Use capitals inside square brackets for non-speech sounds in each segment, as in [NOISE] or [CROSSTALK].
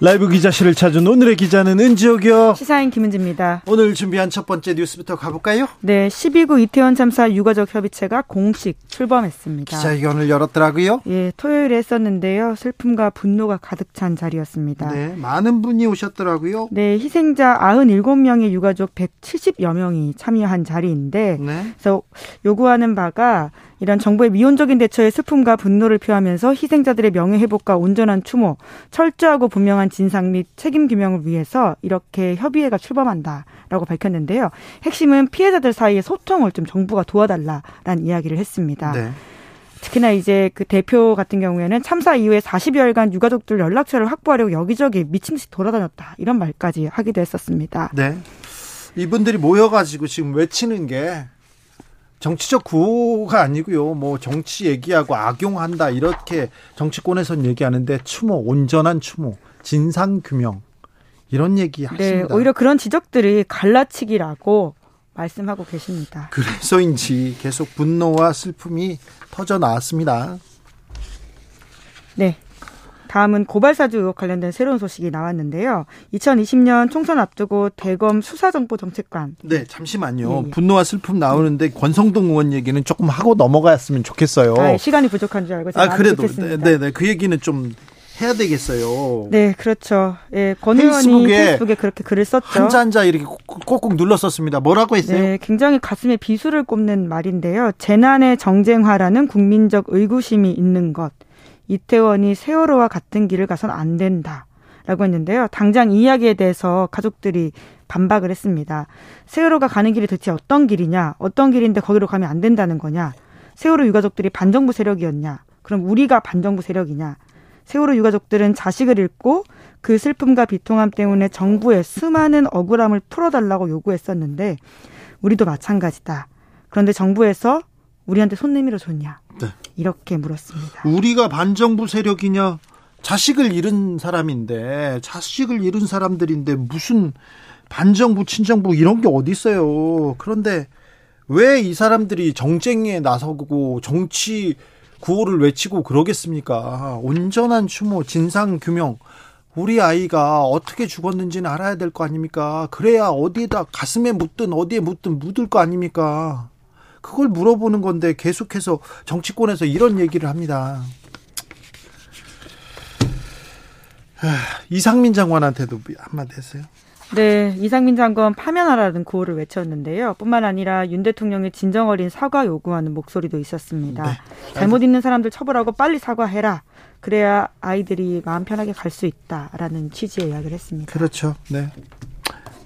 라이브 기자실을 찾은 오늘의 기자는 은지옥이요. 시사인 김은지입니다. 오늘 준비한 첫 번째 뉴스부터 가볼까요? 네, 12구 이태원 참사 유가족 협의체가 공식 출범했습니다. 기자회견을 열었더라고요. 예, 토요일에 했었는데요. 슬픔과 분노가 가득 찬 자리였습니다. 네, 많은 분이 오셨더라고요. 네, 희생자 97명의 유가족 170여 명이 참여한 자리인데 네. 그래서 요구하는 바가 이런 정부의 미온적인 대처에 슬픔과 분노를 표하면서 희생자들의 명예 회복과 온전한 추모, 철저하고 분명한 진상 및 책임 규명을 위해서 이렇게 협의회가 출범한다라고 밝혔는데요. 핵심은 피해자들 사이의 소통을 좀 정부가 도와달라라는 이야기를 했습니다. 네. 특히나 이제 그 대표 같은 경우에는 참사 이후에 40여일간 유가족들 연락처를 확보하려고 여기저기 미친 듯이 돌아다녔다 이런 말까지 하기도 했었습니다. 네. 이분들이 모여가지고 지금 외치는 게 정치적 구호가 아니고요. 뭐 정치 얘기하고 악용한다 이렇게 정치권에선 얘기하는데 추모, 온전한 추모, 진상 규명 이런 얘기 네, 하십니다. 오히려 그런 지적들이 갈라치기라고 말씀하고 계십니다. 그래서인지 계속 분노와 슬픔이 터져 나왔습니다. 네. 다음은 고발사주 의혹 관련된 새로운 소식이 나왔는데요. 2020년 총선 앞두고 대검 수사정보정책관 네, 잠시만요. 예, 예. 분노와 슬픔 나오는데 권성동 의원 얘기는 조금 하고 넘어갔으면 좋겠어요. 아, 시간이 부족한 줄 알고 제가 아, 그래도 못했습니다. 네, 네, 그 얘기는 좀 해야 되겠어요. 네, 그렇죠. 예, 권 의원이 페이스북에 페이스북에 그렇게 글을 썼죠. 한자 한자 이렇게 꼭꼭 눌렀었습니다. 뭐라고 했어요? 네, 굉장히 가슴에 비수를 꼽는 말인데요. 재난의 정쟁화라는 국민적 의구심이 있는 것. 이태원이 세월호와 같은 길을 가선 안 된다. 라고 했는데요. 당장 이 이야기에 대해서 가족들이 반박을 했습니다. 세월호가 가는 길이 대체 어떤 길이냐? 어떤 길인데 거기로 가면 안 된다는 거냐? 세월호 유가족들이 반정부 세력이었냐? 그럼 우리가 반정부 세력이냐? 세월호 유가족들은 자식을 잃고 그 슬픔과 비통함 때문에 정부에 수많은 억울함을 풀어달라고 요구했었는데 우리도 마찬가지다. 그런데 정부에서 우리한테 손 내밀어 줬냐? 네. 이렇게 물었습니다. 우리가 반정부 세력이냐? 자식을 잃은 사람인데 자식을 잃은 사람들인데 무슨 반정부 친정부 이런 게 어디 있어요. 그런데 왜 이 사람들이 정쟁에 나서고 정치 구호를 외치고 그러겠습니까? 온전한 추모, 진상 규명. 우리 아이가 어떻게 죽었는지는 알아야 될 거 아닙니까? 그래야 어디에다 가슴에 묻든 어디에 묻든 묻을 거 아닙니까? 그걸 물어보는 건데 계속해서 정치권에서 이런 얘기를 합니다. 하, 이상민 장관한테도 한마디 했어요. 네, 이상민 장관 파면하라는 구호를 외쳤는데요. 뿐만 아니라 윤 대통령의 진정 어린 사과 요구하는 목소리도 있었습니다. 네. 잘못 있는 사람들 처벌하고 빨리 사과해라. 그래야 아이들이 마음 편하게 갈 수 있다라는 취지의 이야기를 했습니다. 그렇죠. 네.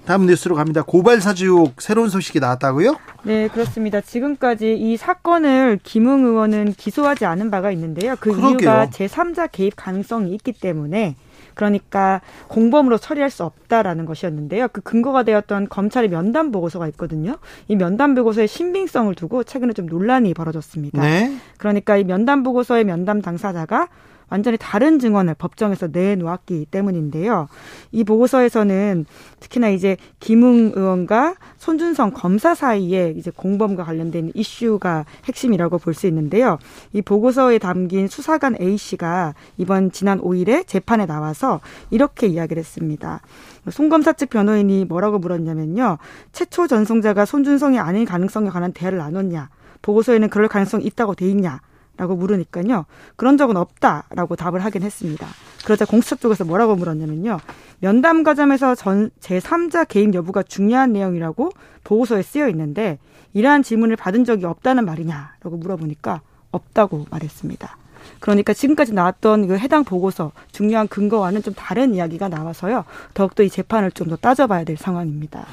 다음 뉴스로 갑니다. 고발 사주 의혹 새로운 소식이 나왔다고요? 네, 그렇습니다. 지금까지 이 사건을 김웅 의원은 기소하지 않은 바가 있는데요. 그 그러게요. 이유가 제3자 개입 가능성이 있기 때문에 그러니까 공범으로 처리할 수 없다라는 것이었는데요. 그 근거가 되었던 검찰의 면담 보고서가 있거든요. 이 면담 보고서의 신빙성을 두고 최근에 좀 논란이 벌어졌습니다. 네. 그러니까 이 면담 보고서의 면담 당사자가 완전히 다른 증언을 법정에서 내놓았기 때문인데요. 이 보고서에서는 특히나 이제 김웅 의원과 손준성 검사 사이에 이제 공범과 관련된 이슈가 핵심이라고 볼 수 있는데요. 이 보고서에 담긴 수사관 A 씨가 이번 지난 5일에 재판에 나와서 이렇게 이야기를 했습니다. 송 검사 측 변호인이 뭐라고 물었냐면요. 최초 전송자가 손준성이 아닌 가능성에 관한 대화를 나눴냐. 보고서에는 그럴 가능성이 있다고 돼 있냐. 라고 물으니까요. 그런 적은 없다라고 답을 하긴 했습니다. 그러자 공수처 쪽에서 뭐라고 물었냐면요. 면담 과정에서 전 제3자 개입 여부가 중요한 내용이라고 보고서에 쓰여 있는데 이러한 질문을 받은 적이 없다는 말이냐라고 물어보니까 없다고 말했습니다. 그러니까 지금까지 나왔던 그 해당 보고서 중요한 근거와는 좀 다른 이야기가 나와서요. 더욱더 이 재판을 좀 더 따져봐야 될 상황입니다.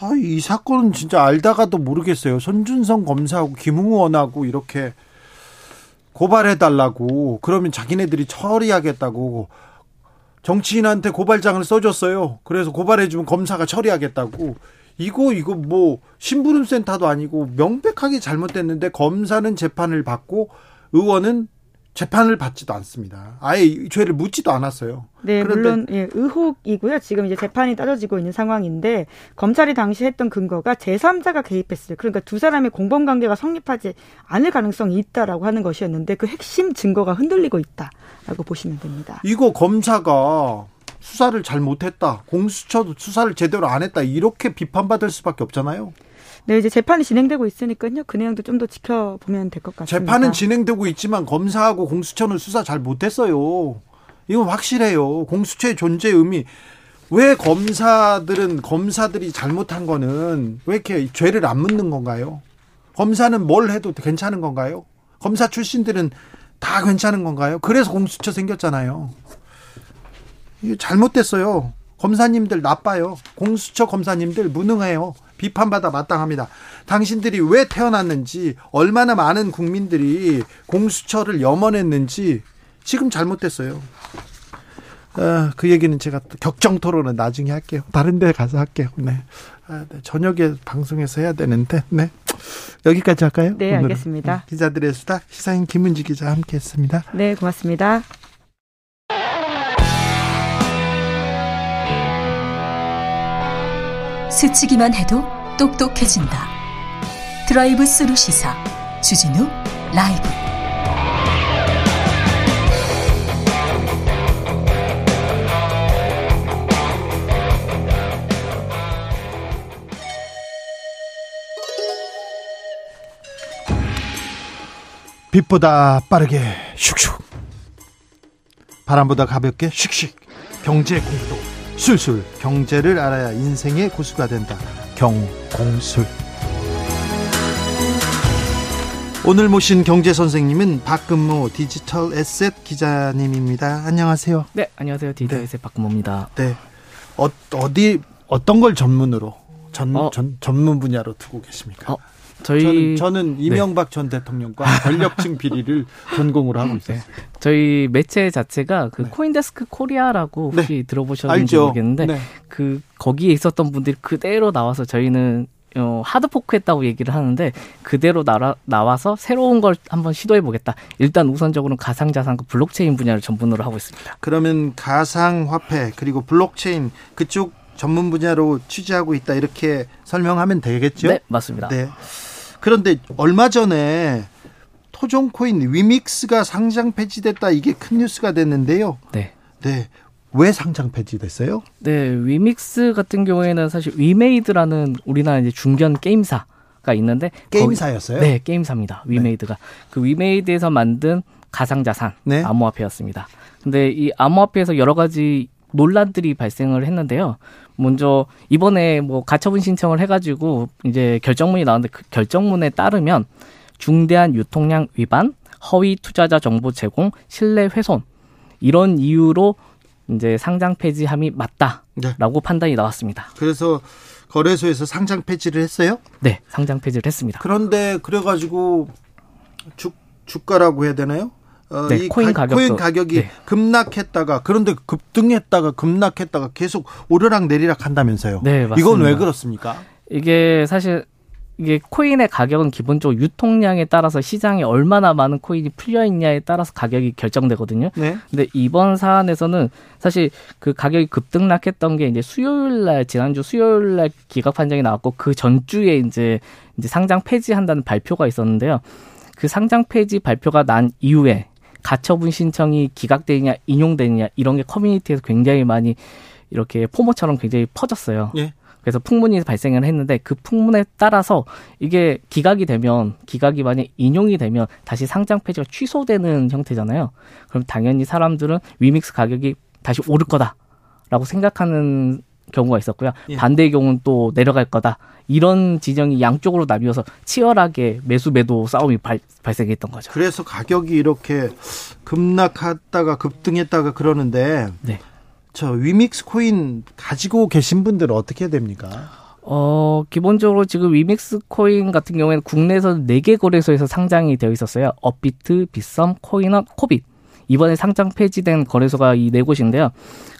아, 이 사건은 진짜 알다가도 모르겠어요. 손준성 검사하고 김웅 의원하고 이렇게 고발해달라고 그러면 자기네들이 처리하겠다고 정치인한테 고발장을 써줬어요. 그래서 고발해주면 검사가 처리하겠다고. 이거 이거 뭐 심부름 센터도 아니고 명백하게 잘못됐는데 검사는 재판을 받고 의원은 재판을 받지도 않습니다. 아예 죄를 묻지도 않았어요. 네, 물론 예, 의혹이고요. 지금 이제 재판이 따져지고 있는 상황인데 검찰이 당시 했던 근거가 제3자가 개입했을 그러니까 두 사람의 공범 관계가 성립하지 않을 가능성이 있다라고 하는 것이었는데 그 핵심 증거가 흔들리고 있다라고 보시면 됩니다. 이거 검사가 수사를 잘 못했다. 공수처도 수사를 제대로 안 했다. 이렇게 비판받을 수밖에 없잖아요. 네, 이제 재판이 진행되고 있으니까요. 그 내용도 좀 더 지켜보면 될 것 같습니다. 재판은 진행되고 있지만 검사하고 공수처는 수사 잘 못했어요. 이건 확실해요. 공수처의 존재 의미. 왜 검사들은 검사들이 잘못한 거는 왜 이렇게 죄를 안 묻는 건가요? 검사는 뭘 해도 괜찮은 건가요? 검사 출신들은 다 괜찮은 건가요? 그래서 공수처 생겼잖아요. 이게 잘못됐어요. 검사님들 나빠요. 공수처 검사님들 무능해요. 비판받아 마땅합니다. 당신들이 왜 태어났는지, 얼마나 많은 국민들이 공수처를 염원했는지 지금 잘못됐어요. 아, 그 얘기는 제가 격정 토론은 나중에 할게요. 다른 데 가서 할게요. 네. 아, 네. 저녁에 방송에서 해야 되는데, 네. 여기까지 할까요? 네, 알겠습니다. 기자들의 수다, 시사인 김은지 기자 함께 했습니다. 네, 고맙습니다. 스치기만 해도 똑똑해진다. 드라이브 스루 시사 주진우 라이브. 빛보다 빠르게 슉슉 바람보다 가볍게 슉슉 경제 공부 술술 경제를 알아야 인생의 고수가 된다. 경공술. 오늘 모신 경제 선생님은 박근모 디지털 에셋 기자님입니다. 안녕하세요. 네, 안녕하세요. 디지털 네. 에셋 박근모입니다. 네. 어, 어디 어떤 걸 전문으로 전, 어. 전 전문 분야로 두고 계십니까? 어, 저희 저는, 저는 네. 이명박 네. 전 대통령과 권력층 비리를 전공으로 하고 있어요. 네. [LAUGHS] 저희 매체 자체가 그 네. 코인데스크 코리아라고 네. 혹시 들어보셨는지 알죠. 모르겠는데 네. 그 거기에 있었던 분들이 그대로 나와서 저희는 어, hard fork했다고 얘기를 하는데 그대로 나라, 나와서 새로운 걸 한번 시도해 보겠다. 일단 우선적으로는 가상자산과 블록체인 분야를 전문으로 하고 있습니다. 그러면 가상화폐 그리고 블록체인 그쪽 전문 분야로 취재하고 있다 이렇게 설명하면 되겠죠? 네, 맞습니다. 네. 그런데 얼마 전에 토종 코인 위믹스가 상장 폐지됐다 이게 큰 뉴스가 됐는데요. 네. 네. 왜 상장 폐지됐어요? 네, 위믹스 같은 경우에는 사실 위메이드라는 우리나라 이제 중견 게임사 가 있는데 게임사였어요? 거기, 네, 게임사입니다. 네. 위메이드가 네. 그 위메이드에서 만든 가상자산 네. 암호화폐였습니다. 근데 이 암호화폐에서 여러 가지 논란들이 발생을 했는데요. 먼저 이번에 뭐 가처분 신청을 해가지고 이제 결정문이 나왔는데 그 결정문에 따르면 중대한 유통량 위반, 허위 투자자 정보 제공, 신뢰 훼손 이런 이유로 이제 상장 폐지함이 맞다라고 네. 판단이 나왔습니다. 그래서 거래소에서 상장 폐지를 했어요? 네, 상장 폐지를 했습니다. 그런데 그래가지고 주 주가라고 해야 되나요? 어, 네, 이 코인 가, 코인 가격이 네. 급락했다가 그런데 급등했다가 급락했다가 계속 오르락 내리락 한다면서요. 네, 맞습니다. 이건 왜 그렇습니까? 이게 사실 이게 코인의 가격은 기본적으로 유통량에 따라서 시장에 얼마나 많은 코인이 풀려 있냐에 따라서 가격이 결정되거든요. 네. 근데 이번 사안에서는 사실 그 가격이 급등락했던 게 이제 수요일 날 지난주 수요일 날 기각 판정이 나왔고 그 전주에 이제 이제 상장 폐지한다는 발표가 있었는데요. 그 상장 폐지 발표가 난 이후에 가처분 신청이 기각되느냐 인용되느냐 이런 게 커뮤니티에서 굉장히 많이 이렇게 포모처럼 굉장히 퍼졌어요. 예. 그래서 풍문이 발생을 했는데 그 풍문에 따라서 이게 기각이 되면 기각이 만약 인용이 되면 다시 상장 폐지가 취소되는 형태잖아요. 그럼 당연히 사람들은 위믹스 가격이 다시 오를 거다라고 생각하는 경우가 있었고요. 예. 반대의 경우는 또 내려갈 거다. 이런 지정이 양쪽으로 나뉘어서 치열하게 매수 매도 싸움이 발, 발생했던 거죠. 그래서 가격이 이렇게 급락했다가 급등했다가 그러는데 네. 저 위믹스 코인 가지고 계신 분들은 어떻게 됩니까? 어, 기본적으로 지금 위믹스 코인 같은 경우에는 국내에서 4개 거래소에서 상장이 되어 있었어요. 업비트, 빗썸, 코인원, 코빗. 이번에 상장 폐지된 거래소가 이 네 곳인데요.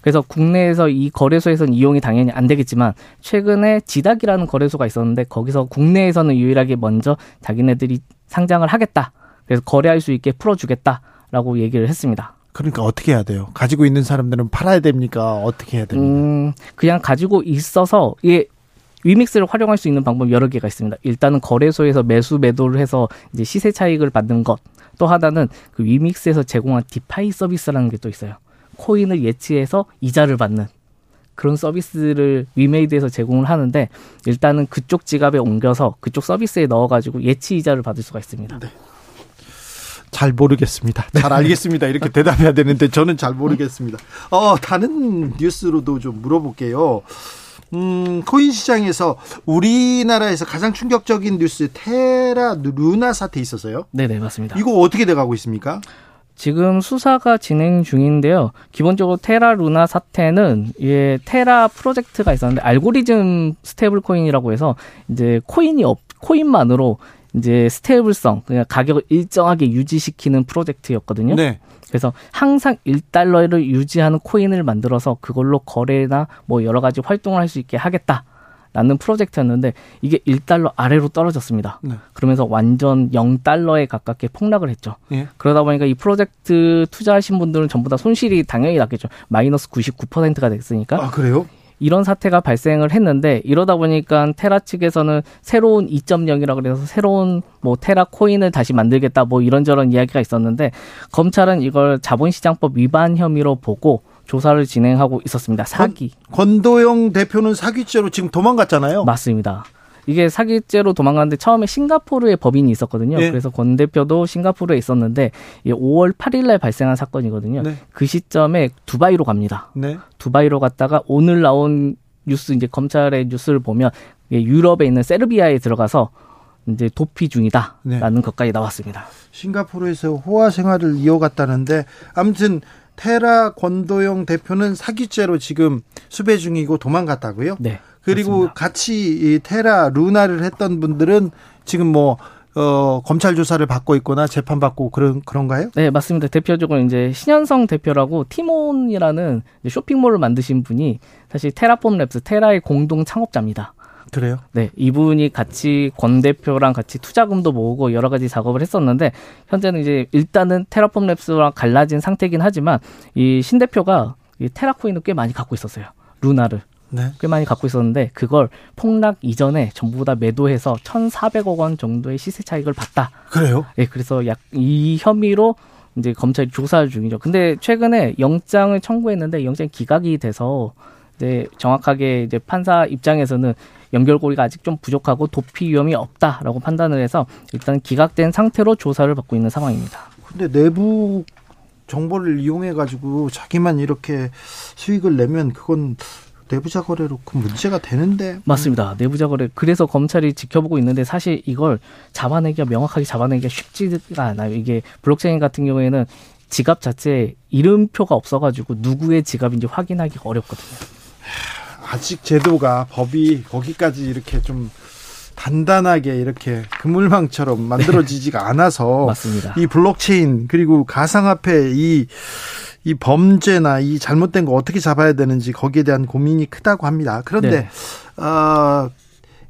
그래서 국내에서 이 거래소에서는 이용이 당연히 안 되겠지만 최근에 지닥이라는 거래소가 있었는데 거기서 국내에서는 유일하게 먼저 자기네들이 상장을 하겠다. 그래서 거래할 수 있게 풀어주겠다라고 얘기를 했습니다. 그러니까 어떻게 해야 돼요? 가지고 있는 사람들은 팔아야 됩니까? 어떻게 해야 됩니까? 음, 그냥 가지고 있어서 이게 위믹스를 활용할 수 있는 방법 여러 개가 있습니다. 일단은 거래소에서 매수 매도를 해서 이제 시세 차익을 받는 것. 또 하나는 그 위믹스에서 제공한 DeFi 서비스라는 게 또 있어요. 코인을 예치해서 이자를 받는 그런 서비스를 위메이드에서 제공을 하는데 일단은 그쪽 지갑에 옮겨서 그쪽 서비스에 넣어가지고 예치 이자를 받을 수가 있습니다. 네. 잘 모르겠습니다. 잘 알겠습니다. 이렇게 대답해야 되는데 저는 잘 모르겠습니다. 어, 다른 뉴스로도 좀 물어볼게요. 음, 코인 시장에서 우리나라에서 가장 충격적인 뉴스 테라 루나 사태 있었어요? 네네 맞습니다. 이거 어떻게 돼가고 있습니까? 지금 수사가 진행 중인데요. 기본적으로 테라 루나 사태는 예 테라 프로젝트가 있었는데 알고리즘 stable coin이라고 해서 이제 코인이 없 코인만으로 이제 stable성 그냥 가격을 일정하게 유지시키는 프로젝트였거든요. 네. 그래서 항상 1달러를 유지하는 코인을 만들어서 그걸로 거래나 뭐 여러 가지 활동을 할 수 있게 하겠다. 라는 프로젝트였는데 이게 1달러 아래로 떨어졌습니다. 네. 그러면서 완전 0달러에 가깝게 폭락을 했죠. 예. 그러다 보니까 이 프로젝트 투자하신 분들은 전부 다 손실이 당연히 났겠죠. 마이너스 99%가 됐으니까. 아, 그래요? 이런 사태가 발생을 했는데 이러다 보니까 테라 측에서는 새로운 2.0이라 그래서 새로운 뭐 테라 코인을 다시 만들겠다 뭐 이런저런 이야기가 있었는데 검찰은 이걸 자본시장법 위반 혐의로 보고 조사를 진행하고 있었습니다. 사기. 권, 권도영 대표는 사기죄로 지금 도망갔잖아요. 맞습니다. 이게 사기죄로 도망갔는데 처음에 싱가포르에 법인이 있었거든요. 네. 그래서 권 대표도 싱가포르에 있었는데 5월 8일 날 발생한 사건이거든요. 네. 그 시점에 두바이로 갑니다. 네. 두바이로 갔다가 오늘 나온 뉴스 이제 검찰의 뉴스를 보면 유럽에 있는 세르비아에 들어가서 이제 도피 중이다라는 네. 것까지 나왔습니다. 싱가포르에서 호화 생활을 이어갔다는데 아무튼 테라 권도영 대표는 사기죄로 지금 수배 중이고 도망갔다고요? 네. 그리고 그렇습니다. 같이 이 테라 루나를 했던 분들은 지금 뭐 어, 검찰 조사를 받고 있거나 재판 받고 그런 그런가요? 네, 맞습니다. 대표적으로 이제 신현성 대표라고 티몬이라는 쇼핑몰을 만드신 분이 사실 테라폼 랩스 테라의 공동 창업자입니다. 그래요? 네, 이분이 같이 권 대표랑 같이 투자금도 모으고 여러 가지 작업을 했었는데 현재는 이제 일단은 테라폼 랩스랑 갈라진 상태긴 하지만 이 신 대표가 이 테라코인을 꽤 많이 갖고 있었어요. 루나를. 네. 꽤 많이 갖고 있었는데 그걸 폭락 이전에 전부 다 매도해서 1,400억 원 정도의 시세 차익을 봤다. 그래요? 네, 그래서 약 이 혐의로 이제 검찰이 조사 중이죠. 근데 최근에 영장을 청구했는데 영장이 기각이 돼서 이제 정확하게 이제 판사 입장에서는 연결고리가 아직 좀 부족하고 도피 위험이 없다라고 판단을 해서 일단 기각된 상태로 조사를 받고 있는 상황입니다. 근데 내부 정보를 이용해 가지고 자기만 이렇게 수익을 내면 그건 내부자 거래로 그 문제가 되는데 맞습니다. 내부자 거래 그래서 검찰이 지켜보고 있는데 사실 이걸 잡아내기가 명확하게 잡아내기가 쉽지가 않아요. 이게 블록체인 같은 경우에는 지갑 자체에 이름표가 없어가지고 누구의 지갑인지 확인하기 어렵거든요. 아직 제도가 법이 거기까지 이렇게 좀 단단하게 이렇게 그물망처럼 [LAUGHS] 만들어지지가 않아서 맞습니다. 이 블록체인 그리고 가상화폐 이 이 범죄나 이 잘못된 거 어떻게 잡아야 되는지 거기에 대한 고민이 크다고 합니다. 그런데 네. 어,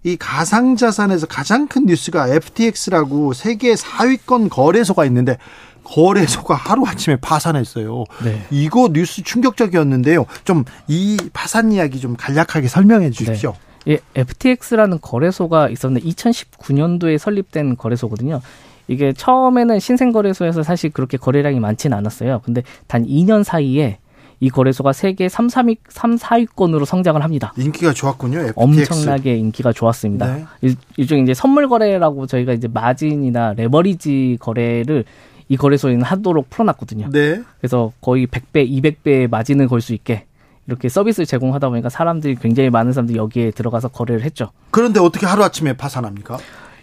이 가상 자산에서 가장 큰 뉴스가 FTX라고 세계 4위권 거래소가 있는데 거래소가 하루아침에 파산했어요. 네. 이거 뉴스 충격적이었는데요. 좀 이 파산 이야기 좀 간략하게 설명해 주십시오. 네. 예, FTX라는 거래소가 있었는데 2019년도에 설립된 거래소거든요. 이게 처음에는 신생거래소에서 사실 그렇게 거래량이 많지는 않았어요. 근데 단 2년 사이에 이 거래소가 세계 3, 3위, 3, 4위권으로 성장을 합니다. 인기가 좋았군요. FTX. 엄청나게 인기가 좋았습니다. 네. 일, 일종의 이제 선물 거래라고 저희가 이제 마진이나 레버리지 거래를 이 거래소에는 하도록 풀어놨거든요. 네. 그래서 거의 100배, 200배의 마진을 걸 수 있게 이렇게 서비스를 제공하다 보니까 사람들이 굉장히 많은 사람들이 여기에 들어가서 거래를 했죠. 그런데 어떻게 하루아침에 파산합니까?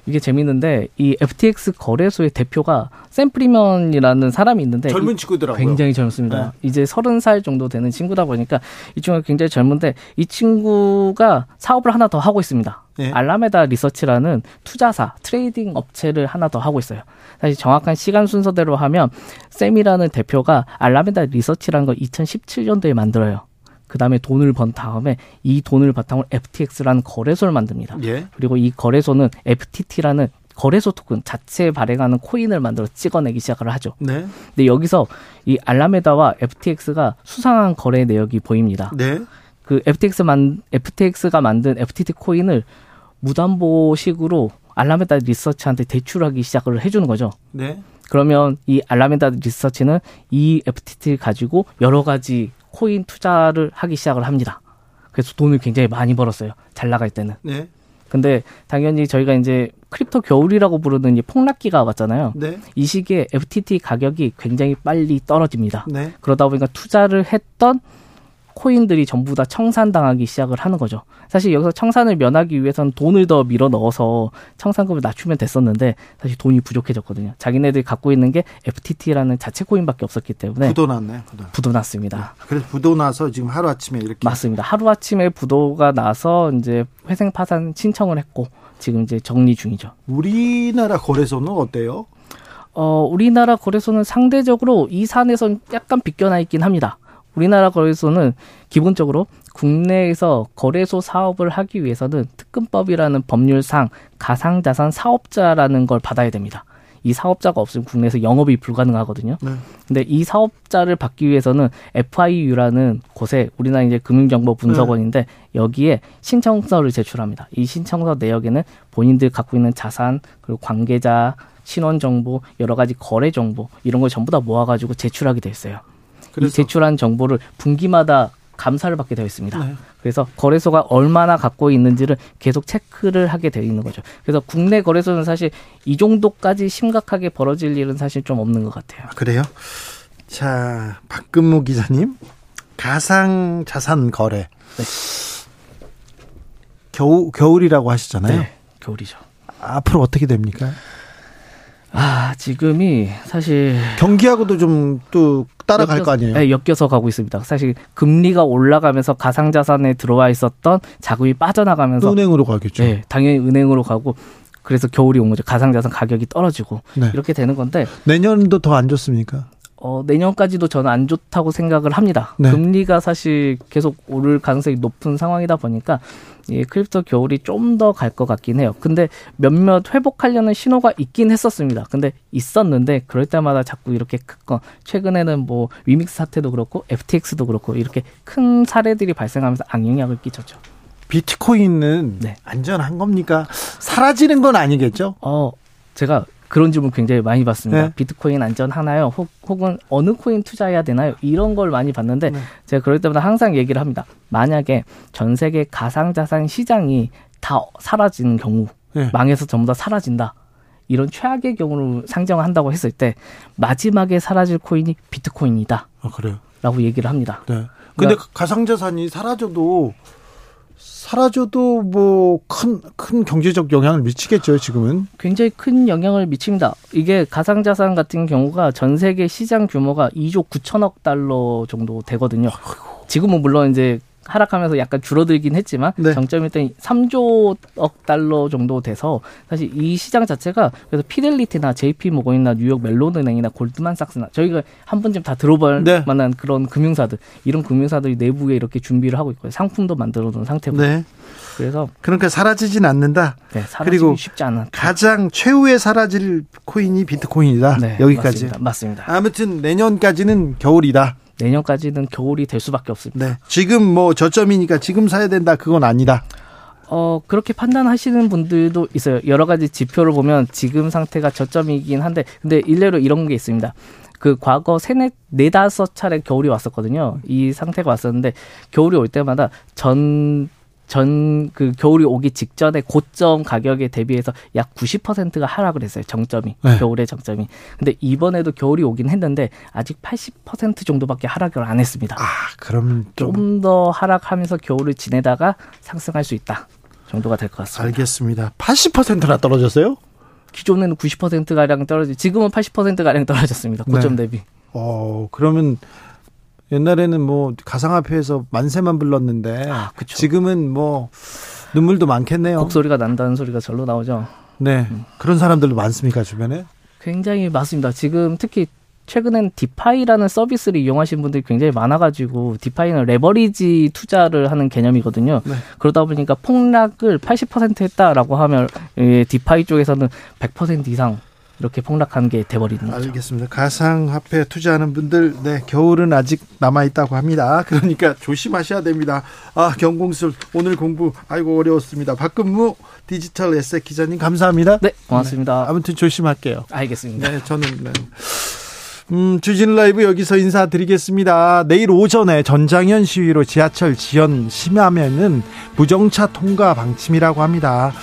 이게 재밌는데 이 FTX 거래소의 대표가 샘 프리먼이라는 사람이 있는데 젊은 친구더라고요. 굉장히 젊습니다. 네. 이제 서른 살 정도 되는 친구다 보니까 이 친구가 굉장히 젊은데 이 친구가 사업을 하나 더 하고 있습니다. 네. 알라메다 리서치라는 투자사, trading 업체를 하나 더 하고 있어요. 사실 정확한 시간 순서대로 하면 샘이라는 대표가 알라메다 리서치라는 걸 2017년도에 만들어요. 그 다음에 돈을 번 다음에 이 돈을 바탕으로 FTX라는 거래소를 만듭니다. 예. 그리고 이 거래소는 FTT라는 거래소 토큰 자체 발행하는 코인을 만들어 찍어내기 시작을 하죠. 네. 근데 여기서 이 알라메다와 FTX가 수상한 거래 내역이 보입니다. 네. 그 FTX만 FTX가 만든 FTT 코인을 무담보식으로 알라메다 리서치한테 대출하기 시작을 해주는 거죠. 네. 그러면 이 알라메다 리서치는 이 FTT를 가지고 여러 가지 코인 투자를 하기 시작을 합니다. 그래서 돈을 굉장히 많이 벌었어요. 잘 나갈 때는. 네. 근데 당연히 저희가 이제 crypto 겨울이라고 부르는 이 폭락기가 왔잖아요. 네. 이 시기에 FTT 가격이 굉장히 빨리 떨어집니다. 네. 그러다 보니까 투자를 했던 코인들이 전부 다 청산당하기 시작을 하는 거죠. 사실 여기서 청산을 면하기 위해서는 돈을 더 밀어 넣어서 청산금을 낮추면 됐었는데 사실 돈이 부족해졌거든요. 자기네들이 갖고 있는 게 FTT라는 자체 코인밖에 없었기 때문에 부도났네. 부도. 부도났습니다. 네. 그래서 부도나서 지금 하루 아침에 이렇게 맞습니다. 하루 아침에 부도가 나서 이제 회생 파산 신청을 했고 지금 이제 정리 중이죠. 우리나라 거래소는 어때요? 어, 우리나라 거래소는 상대적으로 이 산에선 약간 비껴나 있긴 합니다. 우리나라 거래소는 기본적으로 국내에서 거래소 사업을 하기 위해서는 특근법이라는 법률상 가상자산 사업자라는 걸 받아야 됩니다. 이 사업자가 없으면 국내에서 영업이 불가능하거든요. 네. 근데 이 사업자를 받기 위해서는 FIU라는 곳에 우리나라 이제 금융정보분석원인데 네. 여기에 신청서를 제출합니다. 이 신청서 내역에는 본인들 갖고 있는 자산 그리고 관계자 신원 정보 여러 가지 거래 정보 이런 걸 전부 다 모아가지고 제출하게 돼 있어요. 이 제출한 정보를 분기마다 감사를 받게 되어 있습니다. 네. 그래서 거래소가 얼마나 갖고 있는지를 계속 체크를 하게 되어 있는 거죠. 그래서 국내 거래소는 사실 이 정도까지 심각하게 벌어질 일은 사실 좀 없는 것 같아요. 아, 그래요? 자, 박근무 기자님, 가상 자산 거래. 네. 겨우, 겨울이라고 하시잖아요. 네, 겨울이죠. 앞으로 어떻게 됩니까? 아, 지금이 사실 경기하고도 좀 또 따라갈 엮여서, 거 아니에요? 네, 엮여서 가고 있습니다. 사실 금리가 올라가면서 가상자산에 들어와 있었던 자금이 빠져나가면서 은행으로 가겠죠. 네, 당연히 은행으로 가고 그래서 겨울이 온 거죠. 가상자산 가격이 떨어지고 네. 이렇게 되는 건데 내년도 더 안 좋습니까? 어, 내년까지도 저는 안 좋다고 생각을 합니다. 네. 금리가 사실 계속 오를 가능성이 높은 상황이다 보니까 이 crypto 겨울이 좀 더 갈 것 같긴 해요. 근데 몇몇 회복하려는 신호가 있긴 했었습니다. 근데 있었는데 그럴 때마다 자꾸 이렇게 큰거 최근에는 뭐 위믹스 사태도 그렇고 FTX도 그렇고 이렇게 큰 사례들이 발생하면서 악영향을 끼쳤죠. 비트코인은 네. 안전한 겁니까? 사라지는 건 아니겠죠? 어, 제가 그런 질문 굉장히 많이 받습니다. 네. 비트코인 안전하나요? 혹, 혹은 어느 코인 투자해야 되나요? 이런 걸 많이 받는데 네. 제가 그럴 때마다 항상 얘기를 합니다. 만약에 전 세계 가상자산 시장이 다 사라지는 경우 네. 망해서 전부 다 사라진다. 이런 최악의 경우를 상정한다고 했을 때 마지막에 사라질 코인이 비트코인이다. 아, 그래요? 라고 얘기를 합니다. 네. 근데 그러니까, 가상자산이 사라져도 사라져도 뭐 큰 큰 경제적 영향을 미치겠죠 지금은 굉장히 큰 영향을 미칩니다. 이게 가상자산 같은 경우가 전 세계 시장 규모가 2조 9천억 달러 정도 되거든요. 지금은 물론 이제 하락하면서 약간 줄어들긴 했지만 네. 정점일 때 3조억 달러 정도 돼서 사실 이 시장 자체가 그래서 피델리티나 JP 모건이나 뉴욕 멜론은행이나 골드만삭스나 저희가 한 번쯤 다 들어볼 네. 만한 그런 금융사들 이런 금융사들이 내부에 이렇게 준비를 하고 있고요. 상품도 만들어 놓은 상태고. 네. 그래서 그러니까 사라지진 않는다. 네, 그리고 쉽지 않은 가장 최후에 사라질 코인이 비트코인이다. 네, 여기까지. 맞습니다. 맞습니다. 아무튼 내년까지는 겨울이다. 내년까지는 겨울이 될 수밖에 없습니다. 네. 지금 뭐 저점이니까 지금 사야 된다 그건 아니다. 어, 그렇게 판단하시는 분들도 있어요. 여러 가지 지표를 보면 지금 상태가 저점이긴 한데, 근데 일례로 이런 게 있습니다. 그 과거 세네 네다섯 차례 겨울이 왔었거든요. 이 상태가 왔었는데 겨울이 올 때마다 전 전 그 겨울이 오기 직전에 고점 가격에 대비해서 약 90%가 하락을 했어요. 정점이. 네. 겨울의 정점이. 근데 이번에도 겨울이 오긴 했는데 아직 80% 정도밖에 하락을 안 했습니다. 아, 그럼 좀 더 하락하면서 겨울을 지내다가 상승할 수 있다. 정도가 될 것 같습니다. 알겠습니다. 80%나 떨어졌어요? 기존에는 90% 가량 떨어지 지금은 80% 가량 떨어졌습니다. 고점 네. 대비. 어, 그러면 옛날에는 뭐 가상화폐에서 만세만 불렀는데 아, 지금은 뭐 눈물도 많겠네요. 곡소리가 난다는 소리가 절로 나오죠. 네. 그런 사람들도 많습니까, 주변에? 굉장히 많습니다. 지금 특히 최근엔 DeFi라는 서비스를 이용하신 분들이 굉장히 많아가지고 DeFi는 레버리지 투자를 하는 개념이거든요. 네. 그러다 보니까 폭락을 80% 했다라고 하면 예, DeFi 쪽에서는 100% 이상 이렇게 폭락한 게 돼버리는 거죠. 알겠습니다. 가상화폐 투자하는 분들, 네 겨울은 아직 남아 있다고 합니다. [LAUGHS] 그러니까 조심하셔야 됩니다. 아 경공술 오늘 공부 아이고 어려웠습니다. 박근모 디지털 에셋 기자님 감사합니다. 네 고맙습니다. 네, 아무튼 조심할게요. 알겠습니다. 네 저는. 네. 음, 주진 라이브 여기서 인사드리겠습니다. 내일 오전에 전장현 시위로 지하철 지연 심하면은 무정차 통과 방침이라고 합니다.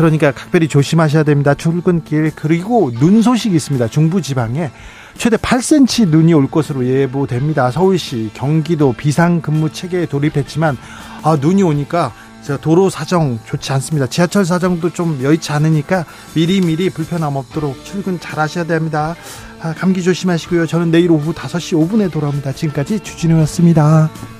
그러니까 각별히 조심하셔야 됩니다. 출근길 그리고 눈 소식이 있습니다. 중부 지방에 최대 8cm 눈이 올 것으로 예보됩니다. 서울시, 경기도 비상근무 체계에 돌입했지만 아, 눈이 오니까 도로 사정 좋지 않습니다. 지하철 사정도 좀 여의치 않으니까 미리미리 불편함 없도록 출근 잘 하셔야 됩니다. 아, 감기 조심하시고요. 저는 내일 오후 5시 5분에 돌아옵니다. 지금까지 주진우였습니다.